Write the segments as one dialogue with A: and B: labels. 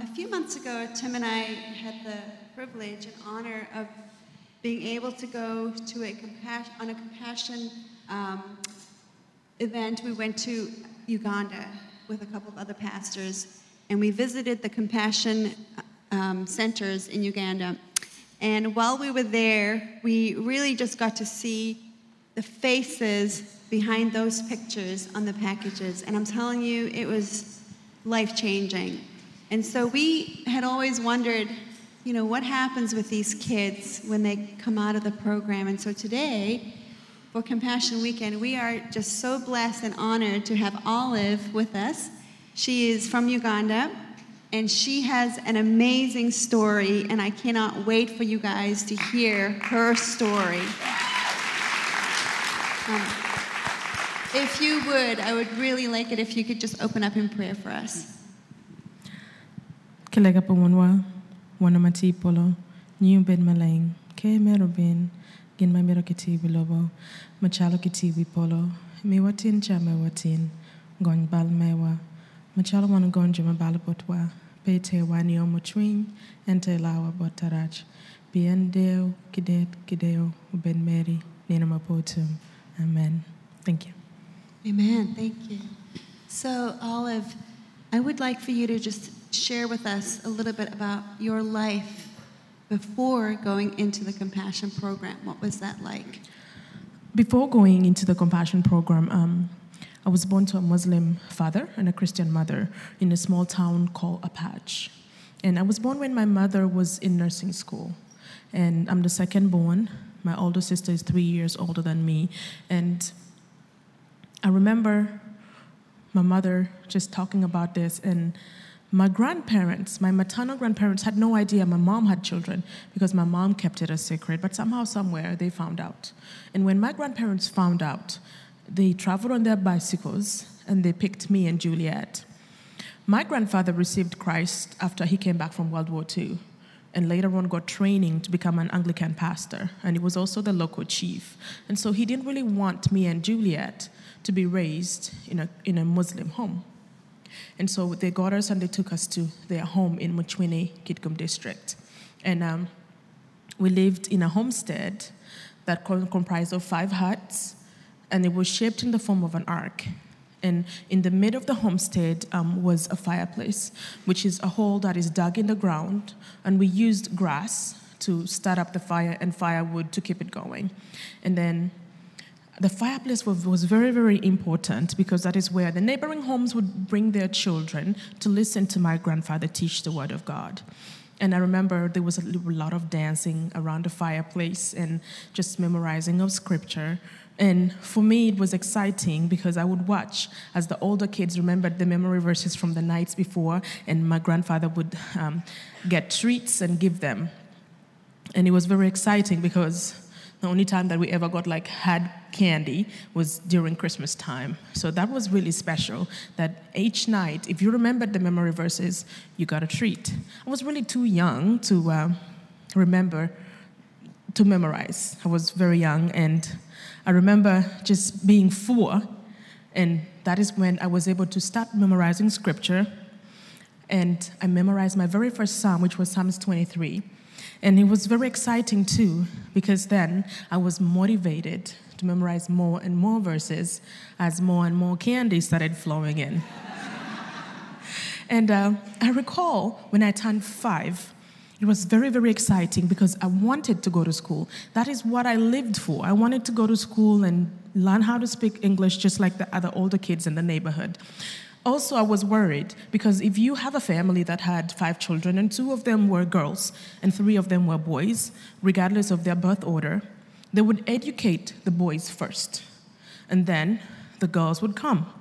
A: A few months ago, Tim and I had the privilege and honor of being able to go to a compassion on a compassion um, event. We went to Uganda with a couple of other pastors, and we visited the compassion um, centers in Uganda. And while we were there, we really just got to see the faces behind those pictures on the packages. And I'm telling you, it was life changing. And so we had always wondered, you know, what happens with these kids when they come out of the program. And so today, for Compassion Weekend, we are just so blessed and honored to have Olive with us. She is from Uganda, and she has an amazing story, and I cannot wait for you guys to hear her story. Um, if you would, I would really like it if you could just open up in prayer for us.
B: Kelega pawanwa, wana mati polo, niu ben malang, ke mero ben, gin ma mero bilobo, machalo kiti polo, mi watin cha me watin, gon bal mewa, machalo wana gon jama bal botwa, pe te wani o mochwing, ente lawa botarach, bien kidet, kideo, ben meri, nina mapotum. Amen. Thank you.
A: Amen. Thank you. So, Olive, I would like for you to just share with us a little bit about your life before going into the compassion program. What was that like?
B: Before going into the compassion program, um, I was born to a Muslim father and a Christian mother in a small town called Apac. And I was born when my mother was in nursing school. And I'm the second born. My older sister is three years older than me. And I remember my mother just talking about this, and my grandparents, my maternal grandparents, had no idea my mom had children because my mom kept it a secret, but somehow, somewhere, they found out. And when my grandparents found out, they traveled on their bicycles and they picked me and Juliet. My grandfather received Christ after he came back from World War II and later on got training to become an Anglican pastor, and he was also the local chief. And so he didn't really want me and Juliet to be raised in a, in a Muslim home. And so they got us and they took us to their home in Mucwini, Kitgum district. And um, we lived in a homestead that comprised of five huts, and it was shaped in the form of an ark. And in the middle of the homestead um, was a fireplace, which is a hole that is dug in the ground, and we used grass to start up the fire and firewood to keep it going. And then the fireplace was, was very, very important because that is where the neighboring homes would bring their children to listen to my grandfather teach the Word of God. And I remember there was a lot of dancing around the fireplace and just memorizing of scripture. And for me, it was exciting because I would watch as the older kids remembered the memory verses from the nights before, and my grandfather would um, get treats and give them. And it was very exciting because the only time that we ever got like had candy was during Christmas time. So that was really special. That each night, if you remembered the memory verses, you got a treat. I was really too young to uh, remember to memorize. I was very young, and I remember just being four, and that is when I was able to start memorizing scripture. And I memorized my very first psalm, which was Psalms 23. And it was very exciting too, because then I was motivated to memorize more and more verses as more and more candy started flowing in. and uh, I recall when I turned five, it was very, very exciting because I wanted to go to school. That is what I lived for. I wanted to go to school and learn how to speak English just like the other older kids in the neighborhood. Also, I was worried because if you have a family that had five children and two of them were girls and three of them were boys, regardless of their birth order, they would educate the boys first, and then the girls would come.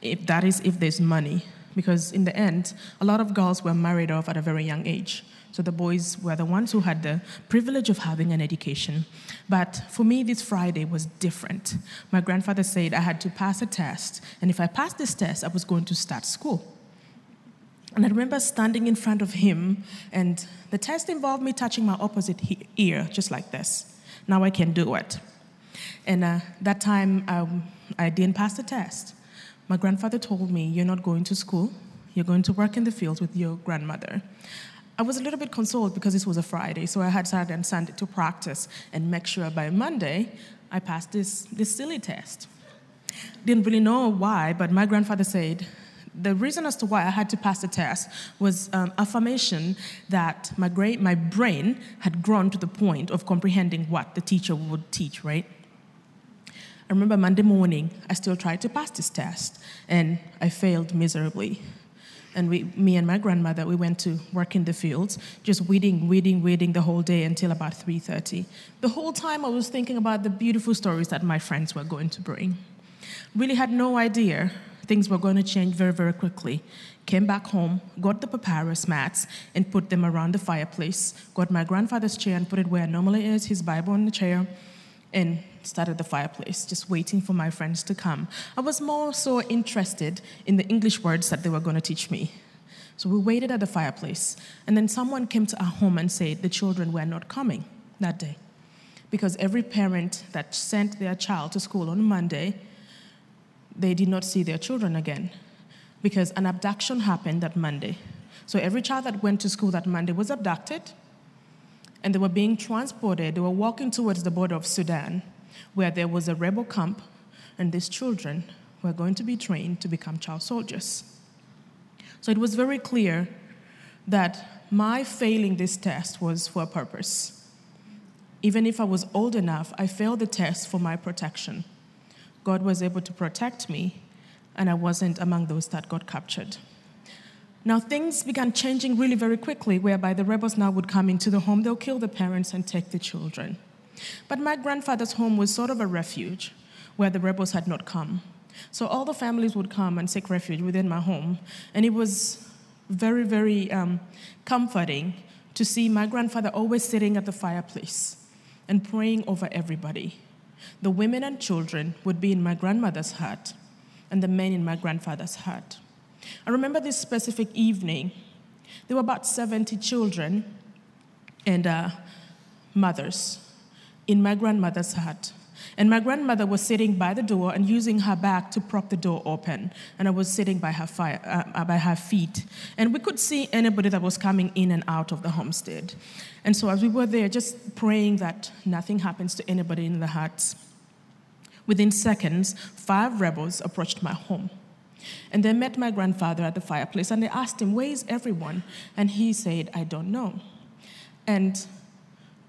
B: If that is, if there's money, because in the end, a lot of girls were married off at a very young age. So the boys were the ones who had the privilege of having an education. But for me, this Friday was different. My grandfather said I had to pass a test, and if I passed this test, I was going to start school. And I remember standing in front of him, and the test involved me touching my opposite he- ear, just like this. Now I can do it. And uh, that time, um, I didn't pass the test. My grandfather told me, You're not going to school, You're going to work in the fields with your grandmother. I was a little bit consoled because this was a Friday, so I had Saturday and Sunday to practice and make sure by Monday I passed this, this silly test. Didn't really know why, but my grandfather said the reason as to why I had to pass the test was um, affirmation that my, gra- my brain had grown to the point of comprehending what the teacher would teach, right? I remember Monday morning, I still tried to pass this test, and I failed miserably. And we, me and my grandmother, we went to work in the fields, just weeding, weeding, weeding the whole day until about 3.30. The whole time I was thinking about the beautiful stories that my friends were going to bring. Really had no idea things were going to change very, very quickly. Came back home, got the papyrus mats, and put them around the fireplace. Got my grandfather's chair and put it where it normally is, his Bible on the chair, and started the fireplace, just waiting for my friends to come. I was more so interested in the English words that they were going to teach me. So we waited at the fireplace, and then someone came to our home and said the children were not coming that day. Because every parent that sent their child to school on Monday, they did not see their children again. Because an abduction happened that Monday. So every child that went to school that Monday was abducted, and they were being transported. They were walking towards the border of Sudan where there was a rebel camp, and these children were going to be trained to become child soldiers. So it was very clear that my failing this test was for a purpose. Even if I was old enough, I failed the test for my protection. God was able to protect me, and I wasn't among those that got captured. Now, things began changing really very quickly, whereby the rebels now would come into the home, they'll kill the parents and take the children. But my grandfather's home was sort of a refuge where the rebels had not come. So all the families would come and seek refuge within my home. And it was very, very um, comforting to see my grandfather always sitting at the fireplace and praying over everybody. The women and children would be in my grandmother's hut, and the men in my grandfather's hut. I remember this specific evening. There were about 70 children and uh, mothers in my grandmother's hut. And my grandmother was sitting by the door and using her back to prop the door open. And I was sitting by her, fire, uh, uh, by her feet. And we could see anybody that was coming in and out of the homestead. And so as we were there, just praying that nothing happens to anybody in the huts, within seconds, five rebels approached my home. And they met my grandfather at the fireplace and they asked him, Where is everyone? And he said, I don't know. And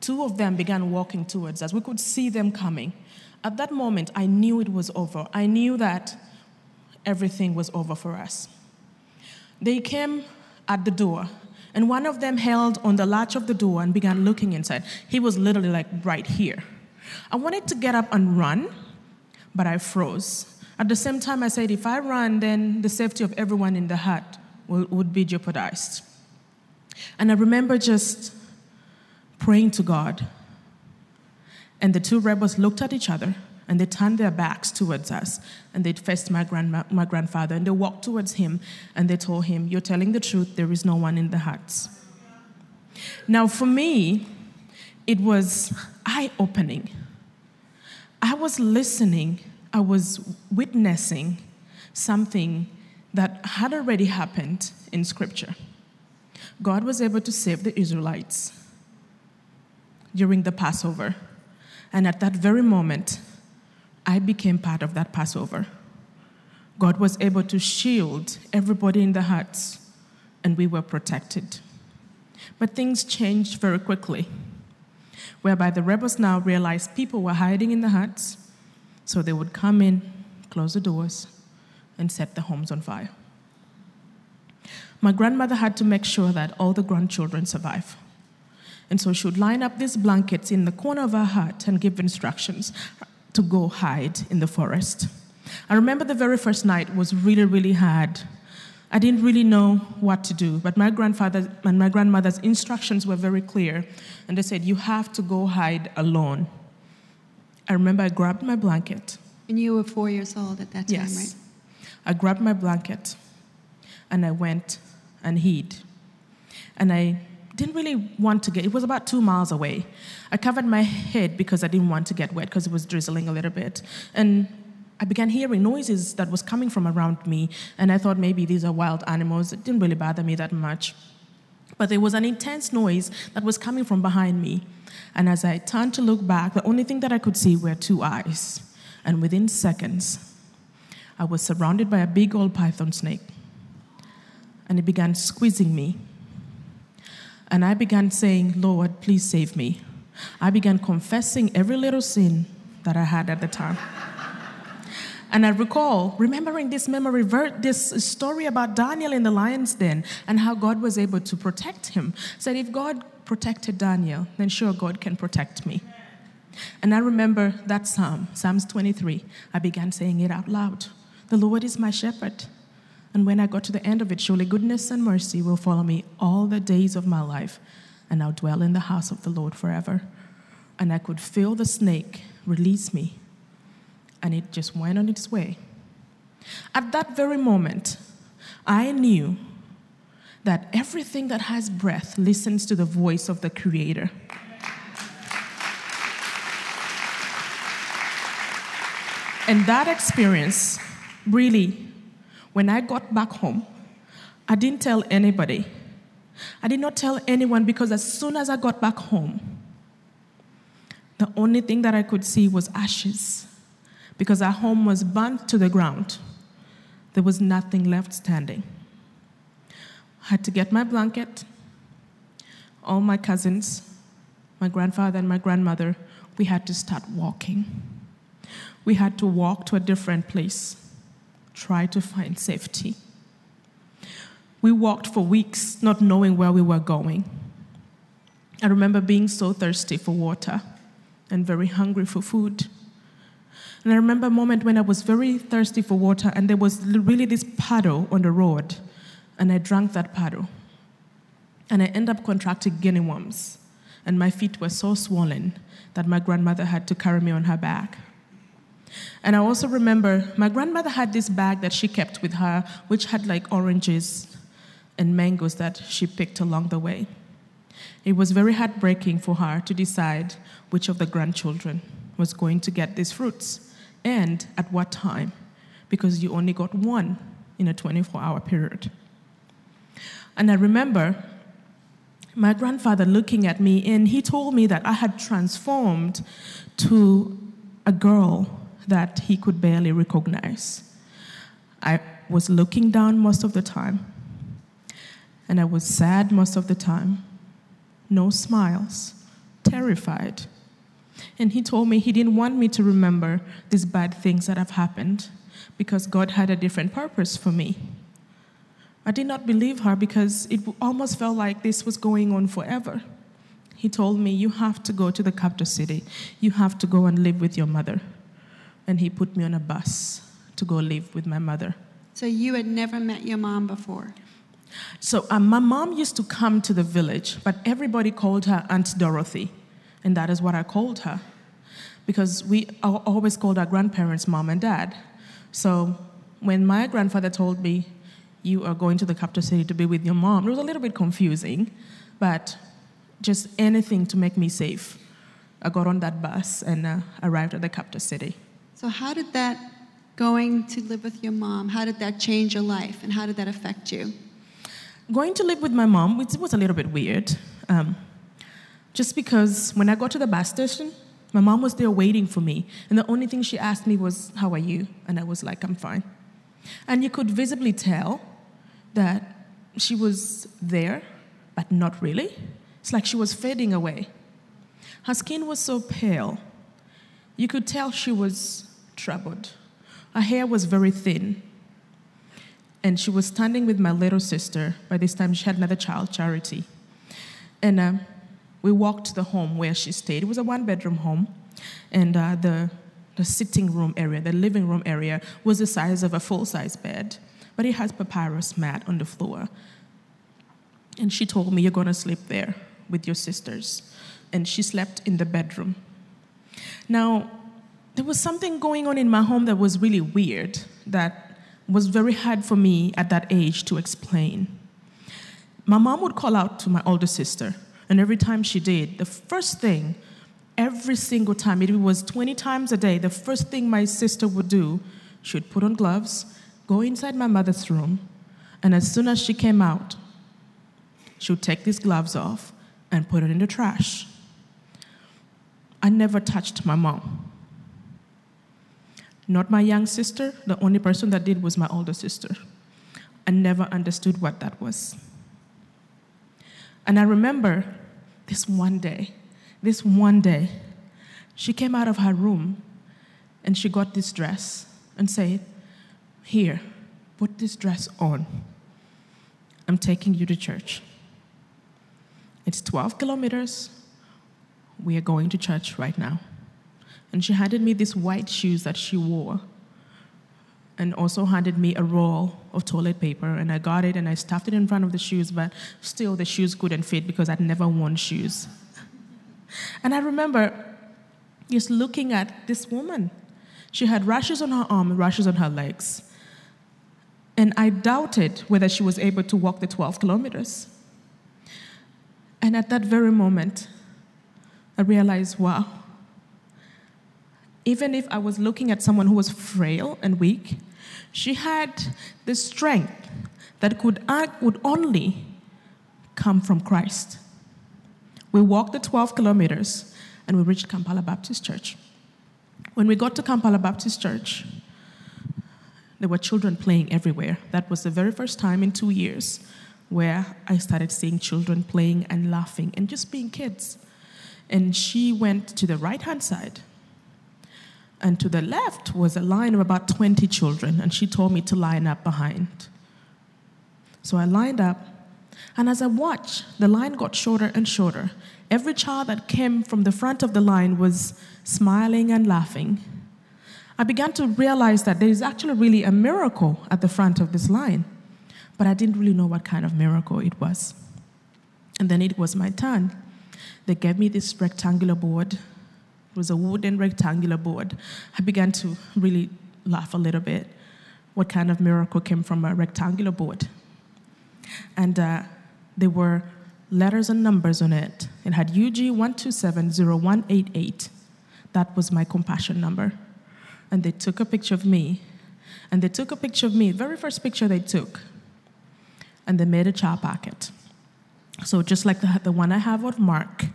B: Two of them began walking towards us. We could see them coming. At that moment, I knew it was over. I knew that everything was over for us. They came at the door, and one of them held on the latch of the door and began looking inside. He was literally like right here. I wanted to get up and run, but I froze. At the same time, I said, if I run, then the safety of everyone in the hut would be jeopardized. And I remember just praying to God. And the two rebels looked at each other and they turned their backs towards us and they faced my, grandma, my grandfather and they walked towards him and they told him, You're telling the truth, there is no one in the huts. Now, for me, it was eye opening. I was listening, I was witnessing something that had already happened in Scripture. God was able to save the Israelites during the Passover. And at that very moment, I became part of that Passover. God was able to shield everybody in the huts, and we were protected. But things changed very quickly, whereby the rebels now realized people were hiding in the huts, so they would come in, close the doors, and set the homes on fire. My grandmother had to make sure that all the grandchildren survive. And so she would line up these blankets in the corner of her hut and give instructions to go hide in the forest. I remember the very first night was really, really hard. I didn't really know what to do, but my grandfather and my grandmother's instructions were very clear, and they said, You have to go hide alone. I remember I grabbed my blanket.
A: And you were four years old at that time,
B: yes.
A: right?
B: I grabbed my blanket and I went and hid. And I didn't really want to get, it was about two miles away. I covered my head because I didn't want to get wet because it was drizzling a little bit. And I began hearing noises that was coming from around me, and I thought maybe these are wild animals. It didn't really bother me that much. But there was an intense noise that was coming from behind me. And as I turned to look back, the only thing that I could see were two eyes. And within seconds, I was surrounded by a big old python snake. And it began squeezing me. And I began saying, Lord, please save me. I began confessing every little sin that I had at the time. And I recall remembering this memory, this story about Daniel in the lion's den and how God was able to protect him. Said, if God protected Daniel, then sure God can protect me. And I remember that psalm, Psalms 23. I began saying it out loud The Lord is my shepherd. And when I got to the end of it, surely goodness and mercy will follow me all the days of my life, and I'll dwell in the house of the Lord forever. And I could feel the snake release me and it just went on its way. At that very moment, I knew that everything that has breath listens to the voice of the Creator. And that experience, really, when I got back home, I didn't tell anybody. I did not tell anyone because as soon as I got back home, the only thing that I could see was ashes because our home was burnt to the ground. There was nothing left standing. I had to get my blanket, all my cousins, my grandfather and my grandmother, we had to start walking. We had to walk to a different place, try to find safety. We walked for weeks, not knowing where we were going. I remember being so thirsty for water and very hungry for food. And I remember a moment when I was very thirsty for water, and there was really this puddle on the road, and I drank that puddle. And I ended up contracting guinea worms, and my feet were so swollen that my grandmother had to carry me on her back. And I also remember my grandmother had this bag that she kept with her, which had like oranges and mangoes that she picked along the way. It was very heartbreaking for her to decide which of the grandchildren was going to get these fruits and at what time, because you only got one in a 24 hour period. And I remember my grandfather looking at me, and he told me that I had transformed to a girl that he could barely recognize. I was looking down most of the time, and I was sad most of the time. No smiles, terrified. And he told me he didn't want me to remember these bad things that have happened because God had a different purpose for me. I did not believe her because it almost felt like this was going on forever. He told me, You have to go to the capital city. You have to go and live with your mother. And he put me on a bus to go live with my mother.
A: So you had never met your mom before?
B: So um, my mom used to come to the village, but everybody called her Aunt Dorothy. And that is what I called her. Because we always called our grandparents mom and dad. So when my grandfather told me, You are going to the capital city to be with your mom, it was a little bit confusing, but just anything to make me safe. I got on that bus and uh, arrived at the capital city.
A: So, how did that going to live with your mom, how did that change your life and how did that affect you?
B: Going to live with my mom, it was a little bit weird. Um, just because when I got to the bus station, my mom was there waiting for me, and the only thing she asked me was, How are you? And I was like, I'm fine. And you could visibly tell that she was there, but not really. It's like she was fading away. Her skin was so pale, you could tell she was troubled. Her hair was very thin. And she was standing with my little sister. By this time, she had another child, Charity. And um, we walked to the home where she stayed. It was a one bedroom home, and uh, the, the sitting room area, the living room area, was the size of a full size bed, but it has papyrus mat on the floor. And she told me, You're going to sleep there with your sisters. And she slept in the bedroom. Now, there was something going on in my home that was really weird, that was very hard for me at that age to explain. My mom would call out to my older sister and every time she did, the first thing every single time, it was 20 times a day, the first thing my sister would do, she would put on gloves, go inside my mother's room, and as soon as she came out, she would take these gloves off and put it in the trash. I never touched my mom. Not my young sister, the only person that did was my older sister. I never understood what that was. And I remember this one day, this one day, she came out of her room and she got this dress and said, Here, put this dress on. I'm taking you to church. It's 12 kilometers. We are going to church right now. And she handed me these white shoes that she wore and also handed me a roll of toilet paper. And I got it and I stuffed it in front of the shoes, but still the shoes couldn't fit because I'd never worn shoes. And I remember just looking at this woman. She had rashes on her arm, rashes on her legs. And I doubted whether she was able to walk the 12 kilometers. And at that very moment, I realized, wow, even if I was looking at someone who was frail and weak, she had the strength that could, act, would only come from Christ. We walked the 12 kilometers and we reached Kampala Baptist Church. When we got to Kampala Baptist Church, there were children playing everywhere. That was the very first time in two years where I started seeing children playing and laughing and just being kids. And she went to the right hand side and to the left was a line of about 20 children, and she told me to line up behind. So I lined up, and as I watched, the line got shorter and shorter. Every child that came from the front of the line was smiling and laughing. I began to realize that there is actually really a miracle at the front of this line, but I didn't really know what kind of miracle it was. And then it was my turn. They gave me this rectangular board it was a wooden rectangular board. I began to really laugh a little bit. What kind of miracle came from a rectangular board? And uh, there were letters and numbers on it. It had UG 1270188. That was my compassion number. And they took a picture of me. And they took a picture of me, very first picture they took. And they made a child packet. So just like the, the one I have of Mark,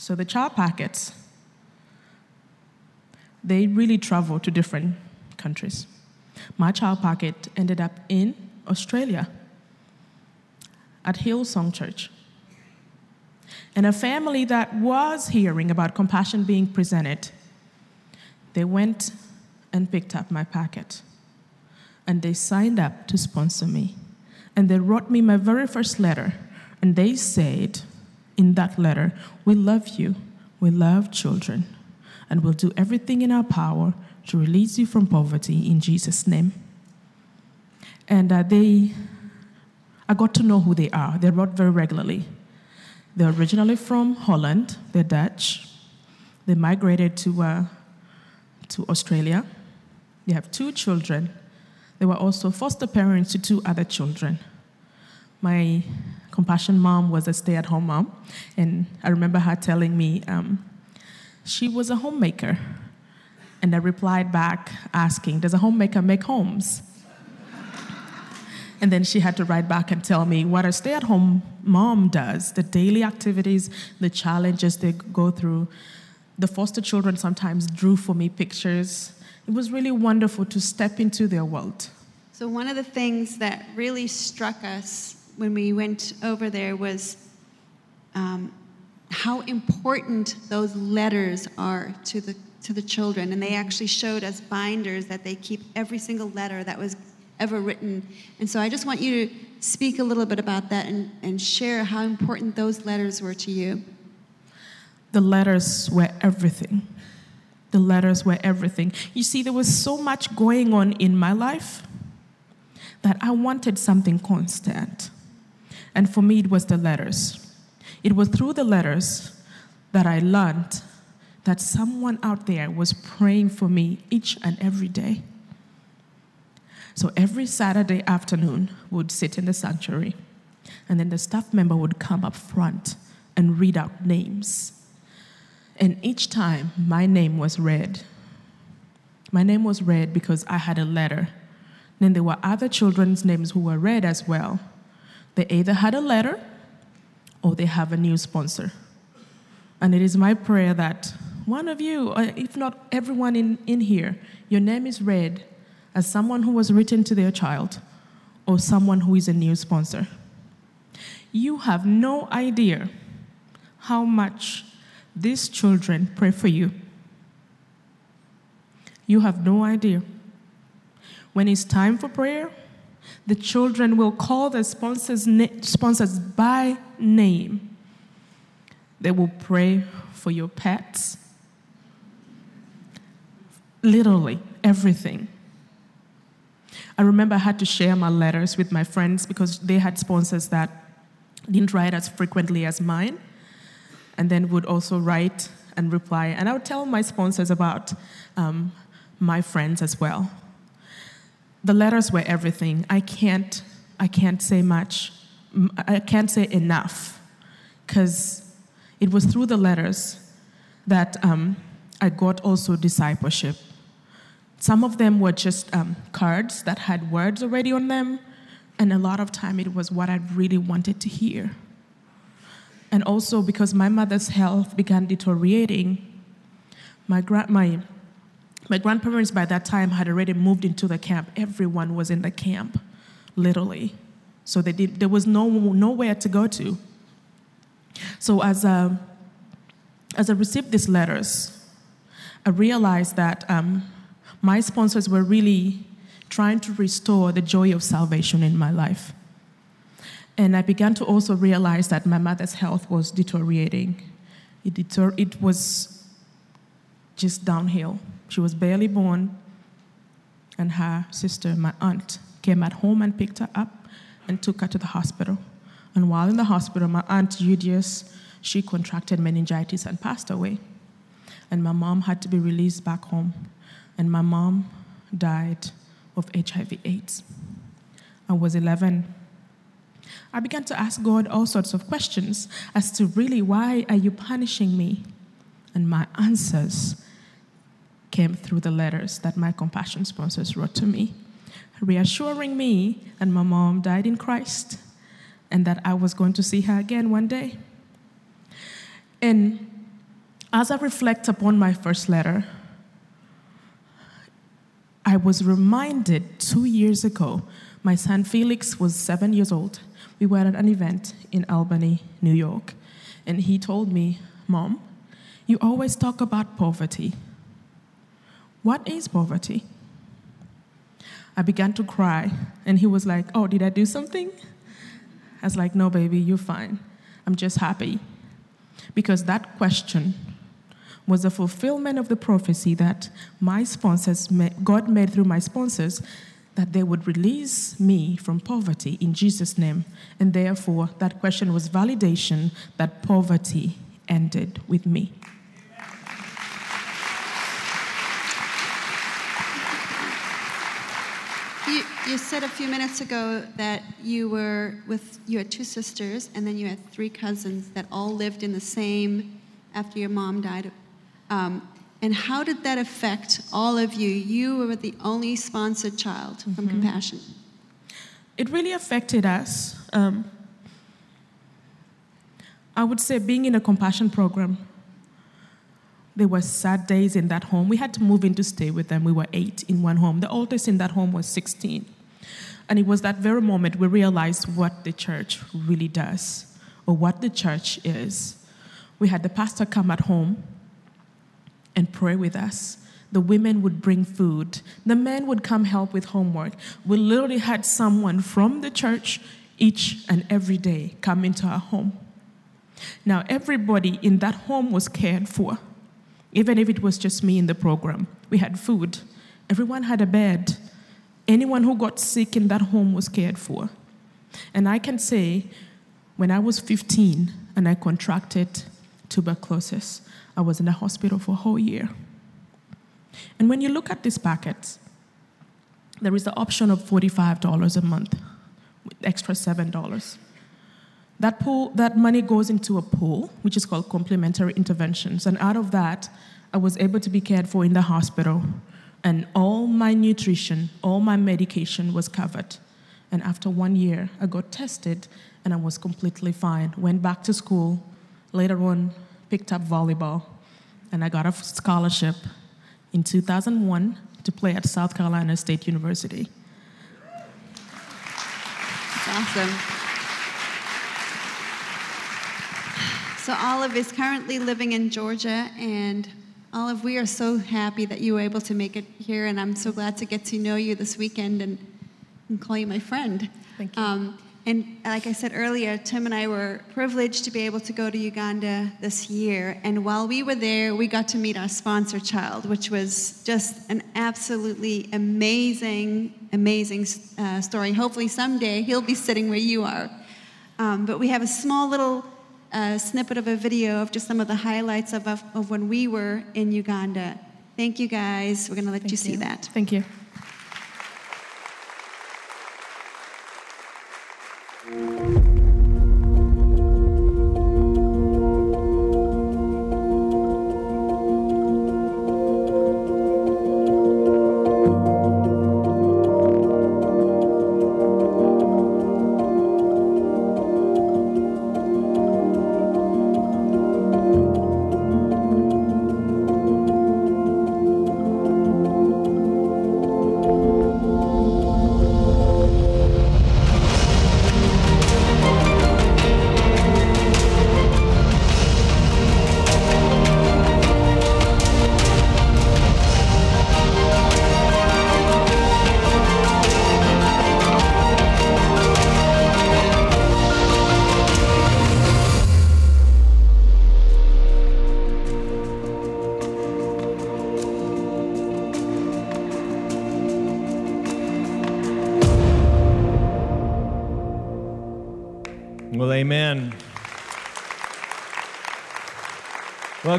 B: so the child packets, they really travel to different countries. My child packet ended up in Australia at Hillsong Church. And a family that was hearing about compassion being presented, they went and picked up my packet. And they signed up to sponsor me. And they wrote me my very first letter. And they said, in that letter, we love you, we love children, and we'll do everything in our power to release you from poverty in Jesus' name. And uh, they, I got to know who they are. They wrote very regularly. They're originally from Holland, they're Dutch. They migrated to, uh, to Australia. They have two children. They were also foster parents to two other children. My compassion mom was a stay at home mom. And I remember her telling me um, she was a homemaker. And I replied back asking, Does a homemaker make homes? and then she had to write back and tell me what a stay at home mom does the daily activities, the challenges they go through. The foster children sometimes drew for me pictures. It was really wonderful to step into their world.
A: So, one of the things that really struck us when we went over there was um, how important those letters are to the to the children, and they actually showed us binders that they keep every single letter that was ever written. And so I just want you to speak a little bit about that and, and share how important those letters were to you.
B: The letters were everything. The letters were everything. You see, there was so much going on in my life that I wanted something constant. And for me, it was the letters. It was through the letters that I learned that someone out there was praying for me each and every day. So every Saturday afternoon, we would sit in the sanctuary, and then the staff member would come up front and read out names. And each time my name was read, my name was read because I had a letter. Then there were other children's names who were read as well. They either had a letter or they have a new sponsor. And it is my prayer that one of you, if not everyone in, in here, your name is read as someone who was written to their child or someone who is a new sponsor. You have no idea how much these children pray for you. You have no idea. When it's time for prayer, the children will call the sponsors, sponsors by name. They will pray for your pets. Literally, everything. I remember I had to share my letters with my friends because they had sponsors that didn't write as frequently as mine, and then would also write and reply. And I would tell my sponsors about um, my friends as well. The letters were everything. I can't, I can't say much. I can't say enough, because it was through the letters that um, I got also discipleship. Some of them were just um, cards that had words already on them, and a lot of time it was what I really wanted to hear. And also because my mother's health began deteriorating, my, gra- my, my grandparents by that time had already moved into the camp. Everyone was in the camp, literally. So they did, there was no, nowhere to go to. So as, a, as I received these letters, I realized that um, my sponsors were really trying to restore the joy of salvation in my life. And I began to also realize that my mother's health was deteriorating. It, deter- it was just downhill. She was barely born, and her sister, my aunt, came at home and picked her up and took her to the hospital. And while in the hospital, my aunt Judius, she contracted meningitis and passed away. And my mom had to be released back home. And my mom died of HIV/AIDS. I was 11. I began to ask God all sorts of questions as to really why are you punishing me? And my answers came through the letters that my compassion sponsors wrote to me, reassuring me that my mom died in Christ and that I was going to see her again one day. And as I reflect upon my first letter, I was reminded two years ago, my son Felix was seven years old. We were at an event in Albany, New York, and he told me, Mom, you always talk about poverty. What is poverty? I began to cry, and he was like, Oh, did I do something? I was like, No, baby, you're fine. I'm just happy. Because that question was a fulfillment of the prophecy that my sponsors, God made through my sponsors, that they would release me from poverty in Jesus' name. And therefore, that question was validation that poverty ended with me.
A: You, said a few minutes ago that you were with you had two sisters and then you had three cousins that all lived in the same after your mom died. Um, and how did that affect all of you? You were the only sponsored child from mm-hmm. Compassion.
B: It really affected us. Um, I would say being in a compassion program, there were sad days in that home. We had to move in to stay with them. We were eight in one home. The oldest in that home was 16. And it was that very moment we realized what the church really does or what the church is. We had the pastor come at home and pray with us. The women would bring food. The men would come help with homework. We literally had someone from the church each and every day come into our home. Now, everybody in that home was cared for even if it was just me in the program. We had food, everyone had a bed. Anyone who got sick in that home was cared for. And I can say, when I was 15 and I contracted tuberculosis, I was in the hospital for a whole year. And when you look at these packets, there is the option of $45 a month, with extra $7. That pool, that money goes into a pool, which is called complementary interventions, and out of that, I was able to be cared for in the hospital, and all my nutrition, all my medication was covered. And after one year, I got tested, and I was completely fine. Went back to school. Later on, picked up volleyball, and I got a scholarship in 2001 to play at South Carolina State University.
A: That's awesome. So Olive is currently living in Georgia, and Olive, we are so happy that you were able to make it here, and I'm so glad to get to know you this weekend and, and call you my friend.
B: Thank you.
A: Um, and like I said earlier, Tim and I were privileged to be able to go to Uganda this year. And while we were there, we got to meet our sponsor child, which was just an absolutely amazing, amazing uh, story. Hopefully, someday he'll be sitting where you are. Um, but we have a small little uh, snippet of a video of just some of the highlights of, of, of when we were in Uganda. Thank you guys. We're going to let
B: Thank
A: you see that.
B: Thank you.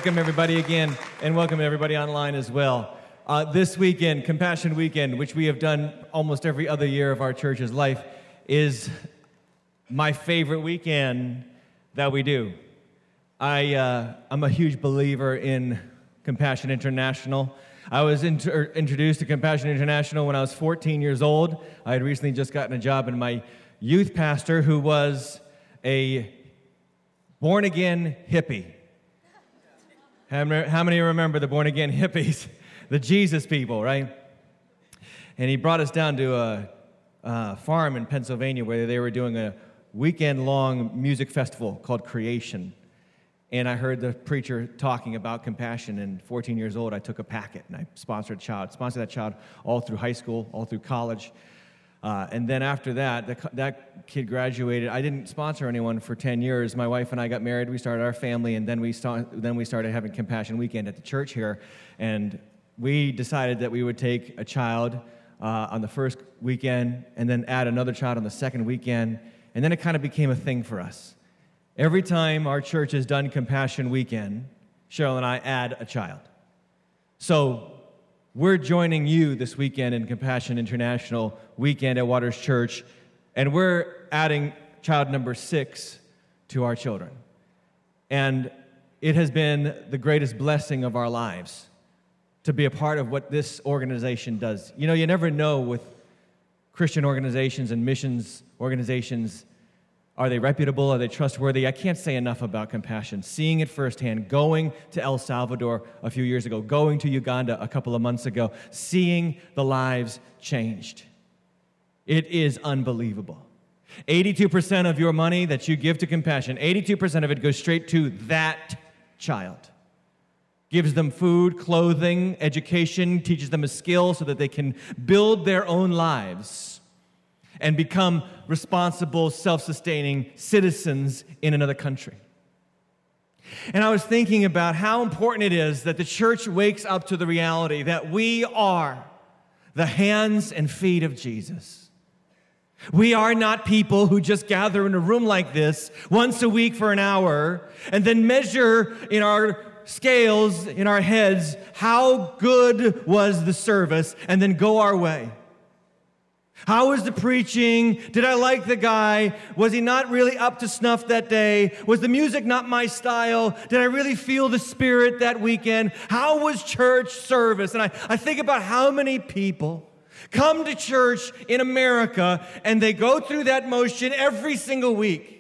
C: Welcome, everybody, again, and welcome everybody online as well. Uh, this weekend, Compassion Weekend, which we have done almost every other year of our church's life, is my favorite weekend that we do. I, uh, I'm a huge believer in Compassion International. I was inter- introduced to Compassion International when I was 14 years old. I had recently just gotten a job, and my youth pastor, who was a born again hippie. How many, remember the born again hippies? The Jesus people, right? And he brought us down to a, a farm in Pennsylvania where they were doing a weekend long music festival called Creation. And I heard the preacher talking about compassion. And 14 years old, I took a packet and I sponsored a child, sponsored that child all through high school, all through college. Uh, and then after that, the, that kid graduated. I didn't sponsor anyone for 10 years. My wife and I got married. We started our family, and then we, then we started having Compassion Weekend at the church here. And we decided that we would take a child uh, on the first weekend and then add another child on the second weekend. And then it kind of became a thing for us. Every time our church has done Compassion Weekend, Cheryl and I add a child. So we're joining you this weekend in Compassion International weekend at Waters Church, and we're adding child number six to our children. And it has been the greatest blessing of our lives to be a part of what this organization does. You know, you never know with Christian organizations and missions organizations are they reputable? Are they trustworthy? I can't say enough about compassion. Seeing it firsthand, going to El Salvador a few years ago, going to Uganda a couple of months ago, seeing the lives changed. It is unbelievable. 82% of your money that you give to compassion, 82% of it goes straight to that child. Gives them food, clothing, education, teaches them a skill so that they can build their own lives and become responsible, self sustaining citizens in another country. And I was thinking about how important it is that the church wakes up to the reality that we are the hands and feet of Jesus. We are not people who just gather in a room like this once a week for an hour and then measure in our scales, in our heads, how good was the service and then go our way. How was the preaching? Did I like the guy? Was he not really up to snuff that day? Was the music not my style? Did I really feel the spirit that weekend? How was church service? And I, I think about how many people come to church in America and they go through that motion every single week.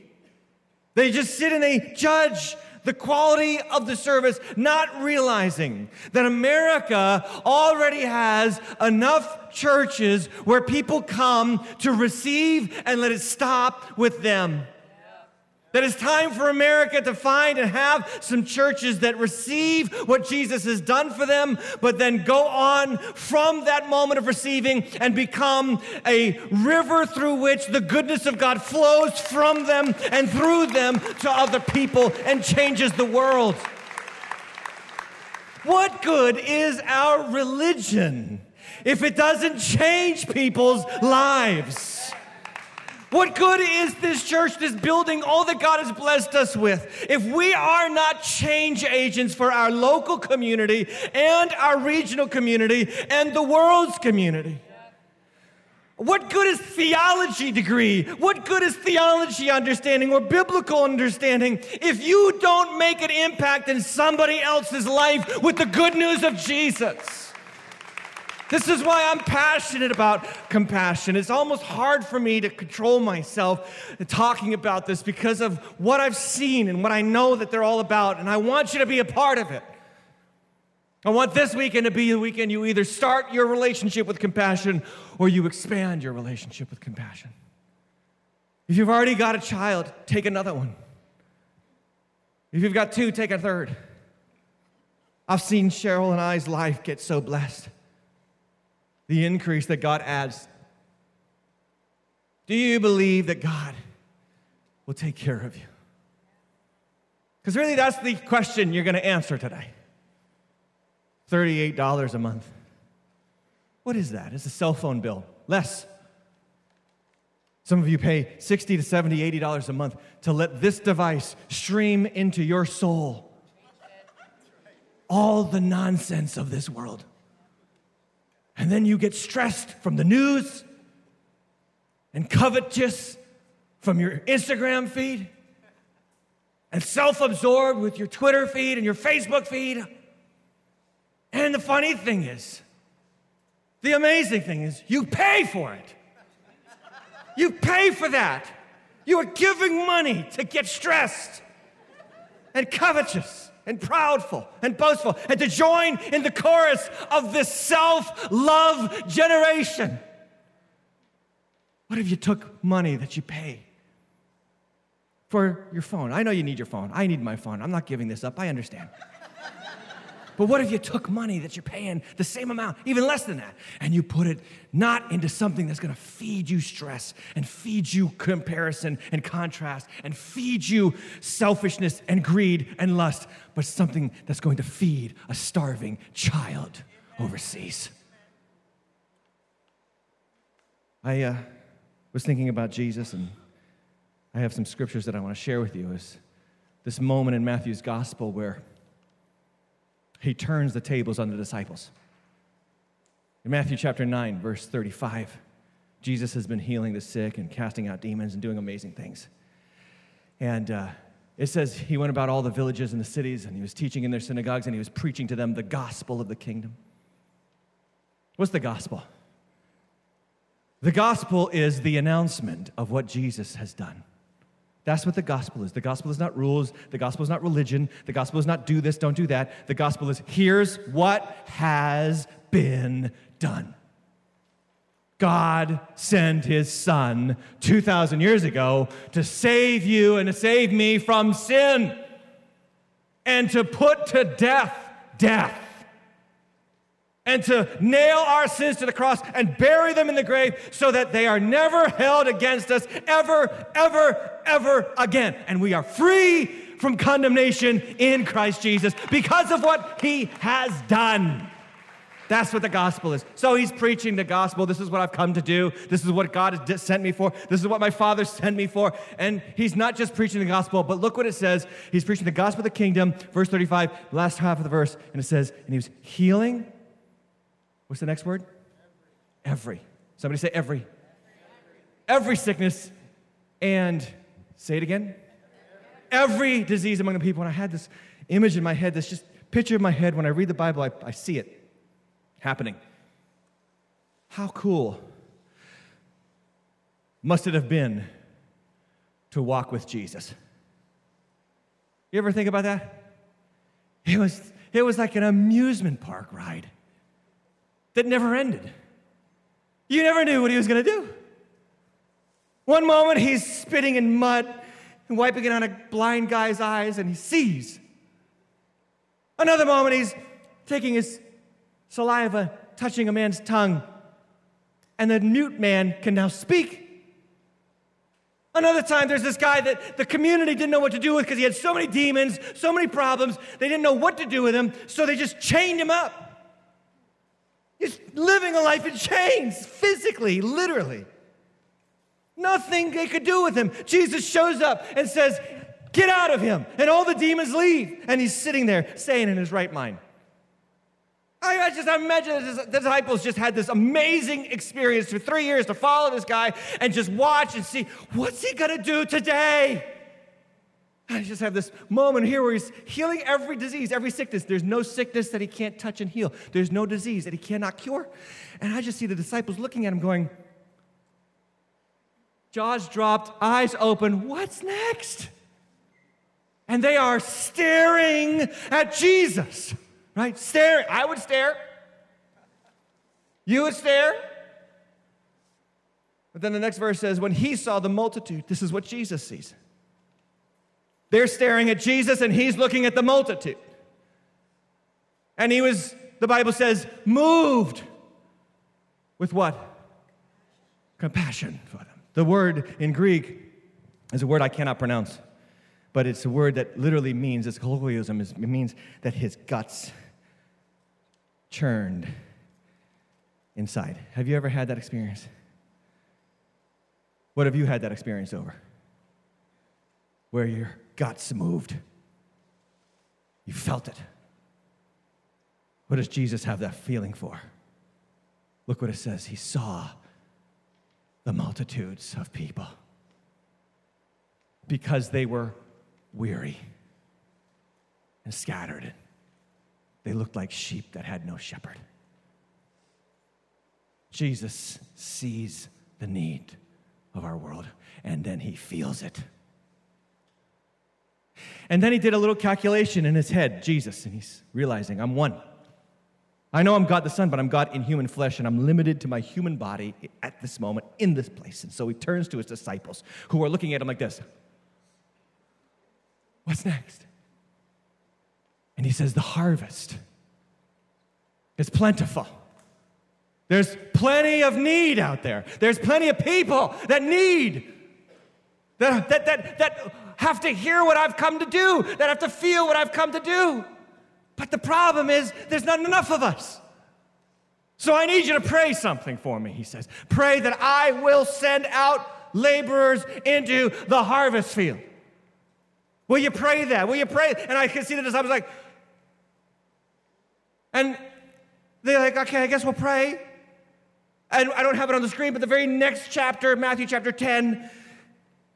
C: They just sit and they judge the quality of the service, not realizing that America already has enough churches where people come to receive and let it stop with them. That it's time for America to find and have some churches that receive what Jesus has done for them, but then go on from that moment of receiving and become a river through which the goodness of God flows from them and through them to other people and changes the world. What good is our religion if it doesn't change people's lives? What good is this church, this building, all that God has blessed us with, if we are not change agents for our local community and our regional community and the world's community? What good is theology degree? What good is theology understanding or biblical understanding if you don't make an impact in somebody else's life with the good news of Jesus? This is why I'm passionate about compassion. It's almost hard for me to control myself talking about this because of what I've seen and what I know that they're all about, and I want you to be a part of it. I want this weekend to be the weekend you either start your relationship with compassion or you expand your relationship with compassion. If you've already got a child, take another one. If you've got two, take a third. I've seen Cheryl and I's life get so blessed the increase that God adds. Do you believe that God will take care of you? Because really, that's the question you're going to answer today. $38 a month. What is that? It's a cell phone bill. Less. Some of you pay 60 to 70, 80 dollars a month to let this device stream into your soul all the nonsense of this world. And then you get stressed from the news and covetous from your Instagram feed and self absorbed with your Twitter feed and your Facebook feed. And the funny thing is, the amazing thing is, you pay for it. You pay for that. You are giving money to get stressed and covetous and proudful and boastful and to join in the chorus of this self love generation. What if you took money that you pay for your phone? I know you need your phone. I need my phone. I'm not giving this up. I understand. But what if you took money that you're paying the same amount, even less than that, and you put it not into something that's gonna feed you stress and feed you comparison and contrast and feed you selfishness and greed and lust, but something that's going to feed a starving child overseas? I uh, was thinking about Jesus, and I have some scriptures that I want to share with you. Is this moment in Matthew's gospel where he turns the tables on the disciples. In Matthew chapter 9, verse 35, Jesus has been healing the sick and casting out demons and doing amazing things. And uh, it says he went about all the villages and the cities and he was teaching in their synagogues and he was preaching to them the gospel of the kingdom. What's the gospel? The gospel is the announcement of what Jesus has done. That's what the gospel is. The gospel is not rules. The gospel is not religion. The gospel is not do this, don't do that. The gospel is here's what has been done. God sent his son 2,000 years ago to save you and to save me from sin and to put to death death and to nail our sins to the cross and bury them in the grave so that they are never held against us ever, ever, ever again. And we are free from condemnation in Christ Jesus because of what he has done. That's what the gospel is. So he's preaching the gospel. This is what I've come to do. This is what God has sent me for. This is what my Father sent me for. And he's not just preaching the gospel, but look what it says. He's preaching the gospel of the kingdom, verse 35, last half of the verse. And it says, and he was healing What's the next word? Every. Somebody say every. every sickness, and say it again every disease among the people. And I had this image in my head, this just picture in my head. When I read the Bible, I, I see it happening. How cool must it have been to walk with Jesus? You ever think about that? It was, it was like an amusement park ride that never ended. You never knew what he was going to do. One moment he's spitting in mud and wiping it on a blind guy's eyes, and he sees. Another moment he's taking his saliva, touching a man's tongue, and the mute man can now speak. Another time, there's this guy that the community didn't know what to do with because he had so many demons, so many problems. They didn't know what to do with him, so they just chained him up. He's living a life in chains, physically, literally. Nothing they could do with him. Jesus shows up and says, Get out of him. And all the demons leave. And he's sitting there, staying in his right mind. I, I just imagine the disciples just had this amazing experience for three years to follow this guy and just watch and see what's he gonna do today. I just have this moment here where he's healing every disease, every sickness. There's no sickness that he can't touch and heal. There's no disease that he cannot cure. And I just see the disciples looking at him going, jaws dropped, eyes open, what's next? And they are staring at Jesus right? Staring. I would stare. You would stare. But then the next verse says, when he saw the multitude, this is what Jesus sees. They're staring at Jesus and he's looking at the multitude. And he was, the Bible says, moved with what? Compassion for them. The word in Greek is a word I cannot pronounce, but it's a word that literally means, it's colloquialism, it means that his guts churned inside. Have you ever had that experience? What have you had that experience over? Where your guts moved. You felt it. What does Jesus have that feeling for? Look what it says. He saw the multitudes of people because they were weary and scattered they looked like sheep that had no shepherd. Jesus sees the need of our world and then he feels it. And then he did a little calculation in his head, Jesus, and he's realizing, I'm one. I know I'm God the Son, but I'm God in human flesh, and I'm limited to my human body at this moment, in this place. And so he turns to his disciples, who are looking at him like this What's next? And he says, The harvest is plentiful. There's plenty of need out there. There's plenty of people that need, that, that, that, that have to hear what I've come to do, that have to feel what I've come to do. But the problem is, there's not enough of us. So I need you to pray something for me, he says. Pray that I will send out laborers into the harvest field. Will you pray that? Will you pray? And I can see the disciples like, and they're like, okay, I guess we'll pray. And I don't have it on the screen, but the very next chapter, Matthew chapter 10,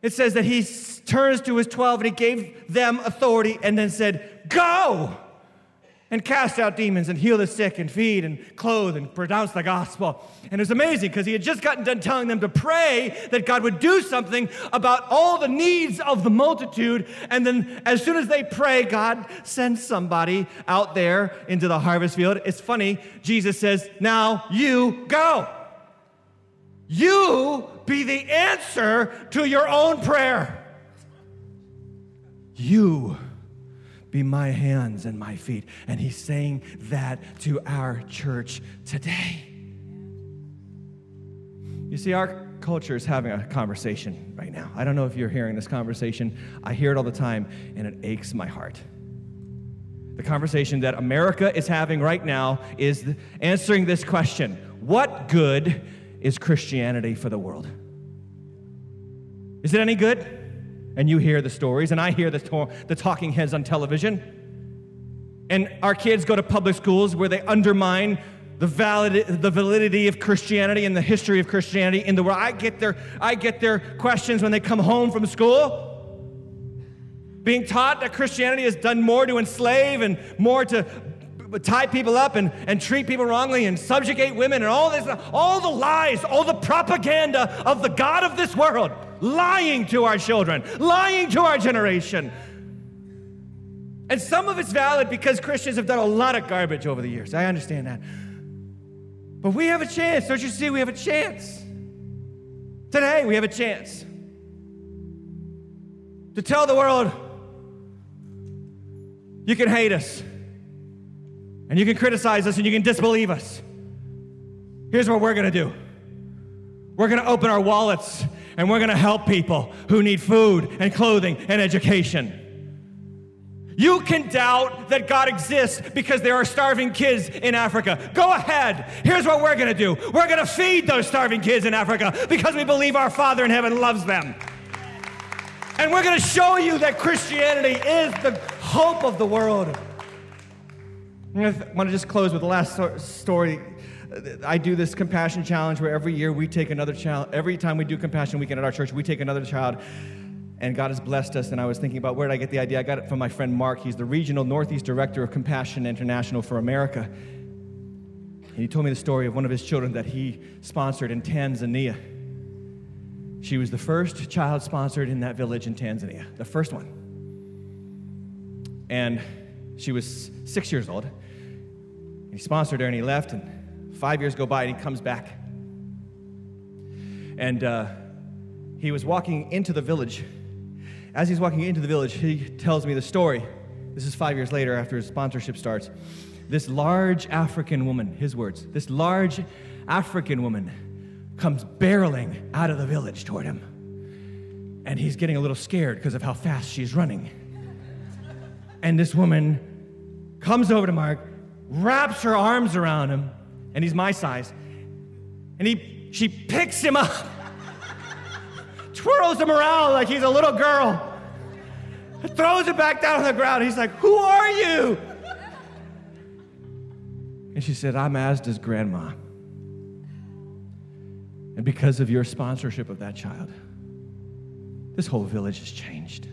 C: it says that he turns to his 12 and he gave them authority and then said, Go! and cast out demons and heal the sick and feed and clothe and pronounce the gospel. And it was amazing because he had just gotten done telling them to pray that God would do something about all the needs of the multitude. And then as soon as they pray, God sends somebody out there into the harvest field. It's funny, Jesus says, Now you go. You be the answer to your own prayer. You be my hands and my feet. And he's saying that to our church today. You see, our culture is having a conversation right now. I don't know if you're hearing this conversation. I hear it all the time, and it aches my heart. The conversation that America is having right now is answering this question What good is Christianity for the world? Is it any good? and you hear the stories, and I hear the, to- the talking heads on television. And our kids go to public schools where they undermine the, valid, the validity of Christianity and the history of Christianity in the world. I get their, I get their questions when they come home from school. Being taught that Christianity has done more to enslave and more to tie people up and, and treat people wrongly and subjugate women and all this, all the lies, all the propaganda of the God of this world, lying to our children, lying to our generation. And some of it's valid because Christians have done a lot of garbage over the years. I understand that. But we have a chance. Don't you see? We have a chance. Today, we have a chance to tell the world you can hate us, and you can criticize us, and you can disbelieve us. Here's what we're to do we're to open our wallets, and we're to help people who need food and clothing and education. You can doubt that God exists because there are starving kids in Africa. Go ahead. Here's what we're going to do we're going to feed those starving kids in Africa because we believe our Father in heaven loves them. And we're going to show you that Christianity is the hope of the world. I want to just close with the last story. I do this compassion challenge where every year we take another child. Every time we do compassion weekend at our church, we take another child and God has blessed us. And I was thinking about where did I get the idea? I got it from my friend Mark. He's the regional Northeast Director of Compassion International for America. And he told me the story of one of his children that he sponsored in Tanzania. She was the first child sponsored in that village in Tanzania, the first one. And she was six years old. He sponsored her and he left, and five years go by and he comes back. And uh, he was walking into the village as he's walking into the village, he tells me the story. This is five years later after his sponsorship starts. This large African woman, his words, this large African woman comes barreling out of the village toward him. And he's getting a little scared because of how fast she's running. And this woman comes over to Mark, wraps her arms around him, and he's my size. And he, she picks him up twirls him around like he's a little girl, throws it back down on the ground. He's like, Who are you? And she said, I'm Asda's grandma. And because of your sponsorship of that child, this whole village has changed. You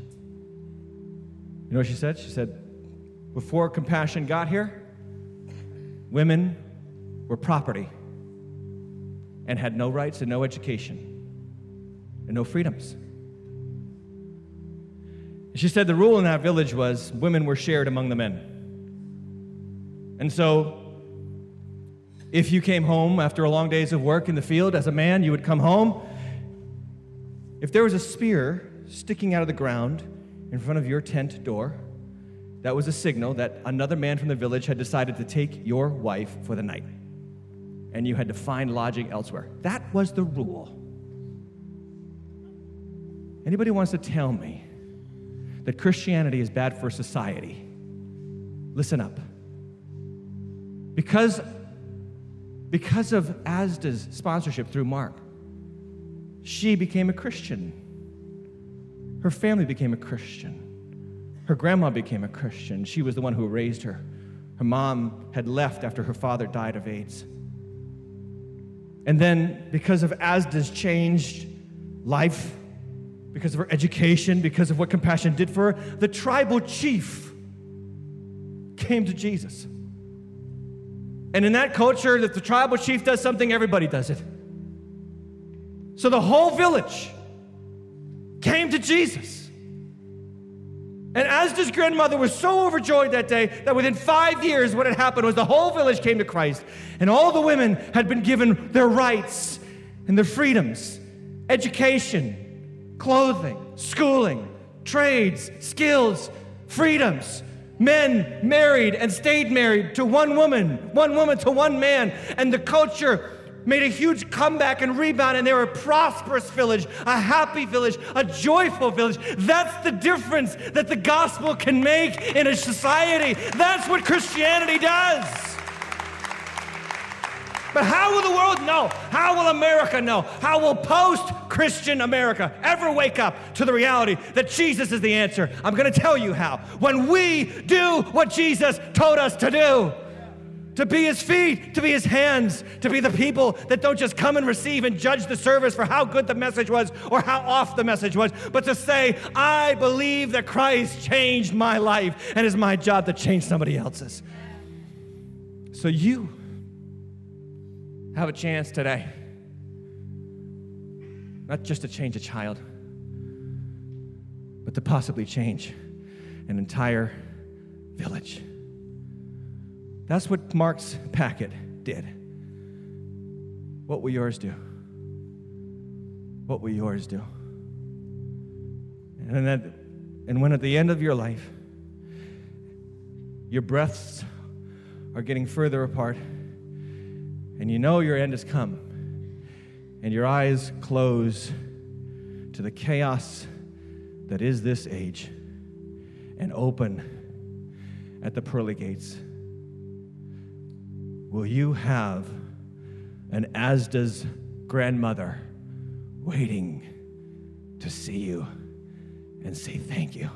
C: know what she said? She said, Before compassion got here, women were property and had no rights and no education and no freedoms. She said the rule in that village was women were shared among the men. And so, if you came home after a long days of work in the field as a man, you would come home. If there was a spear sticking out of the ground in front of your tent door, that was a signal that another man from the village had decided to take your wife for the night. And you had to find lodging elsewhere. That was the rule. Anybody wants to tell me that Christianity is bad for society? Listen up. Because, because of Asda's sponsorship through Mark, she became a Christian. Her family became a Christian. Her grandma became a Christian. She was the one who raised her. Her mom had left after her father died of AIDS. And then, because of Asda's changed life, because of her education, because of what compassion did for her, the tribal chief came to Jesus. And in that culture, if the tribal chief does something, everybody does it. So the whole village came to Jesus. And Asda's grandmother was so overjoyed that day that within five years, what had happened was the whole village came to Christ, and all the women had been given their rights and their freedoms, education, clothing, schooling, trades, skills, freedoms. Men married and stayed married to one woman, one woman to one man, and the culture made a huge comeback and rebound, and they were a prosperous village, a happy village, a joyful village. That's the difference that the gospel can make in a society. That's what Christianity does. But how will the world know? How will America know? How will post Christian America ever wake up to the reality that Jesus is the answer? I'm going to tell you how. When we do what Jesus told us to do. To be his feet, to be his hands, to be the people that don't just come and receive and judge the service for how good the message was or how off the message was, but to say, I believe that Christ changed my life and it's my job to change somebody else's. So you have a chance today, not just to change a child, but to possibly change an entire village. That's what Mark's packet did. What will yours do? What will yours do? And, that, and when at the end of your life, your breaths are getting further apart, and you know your end has come, and your eyes close to the chaos that is this age, and open at the pearly gates will you have an Asda's grandmother waiting to see you and say thank you?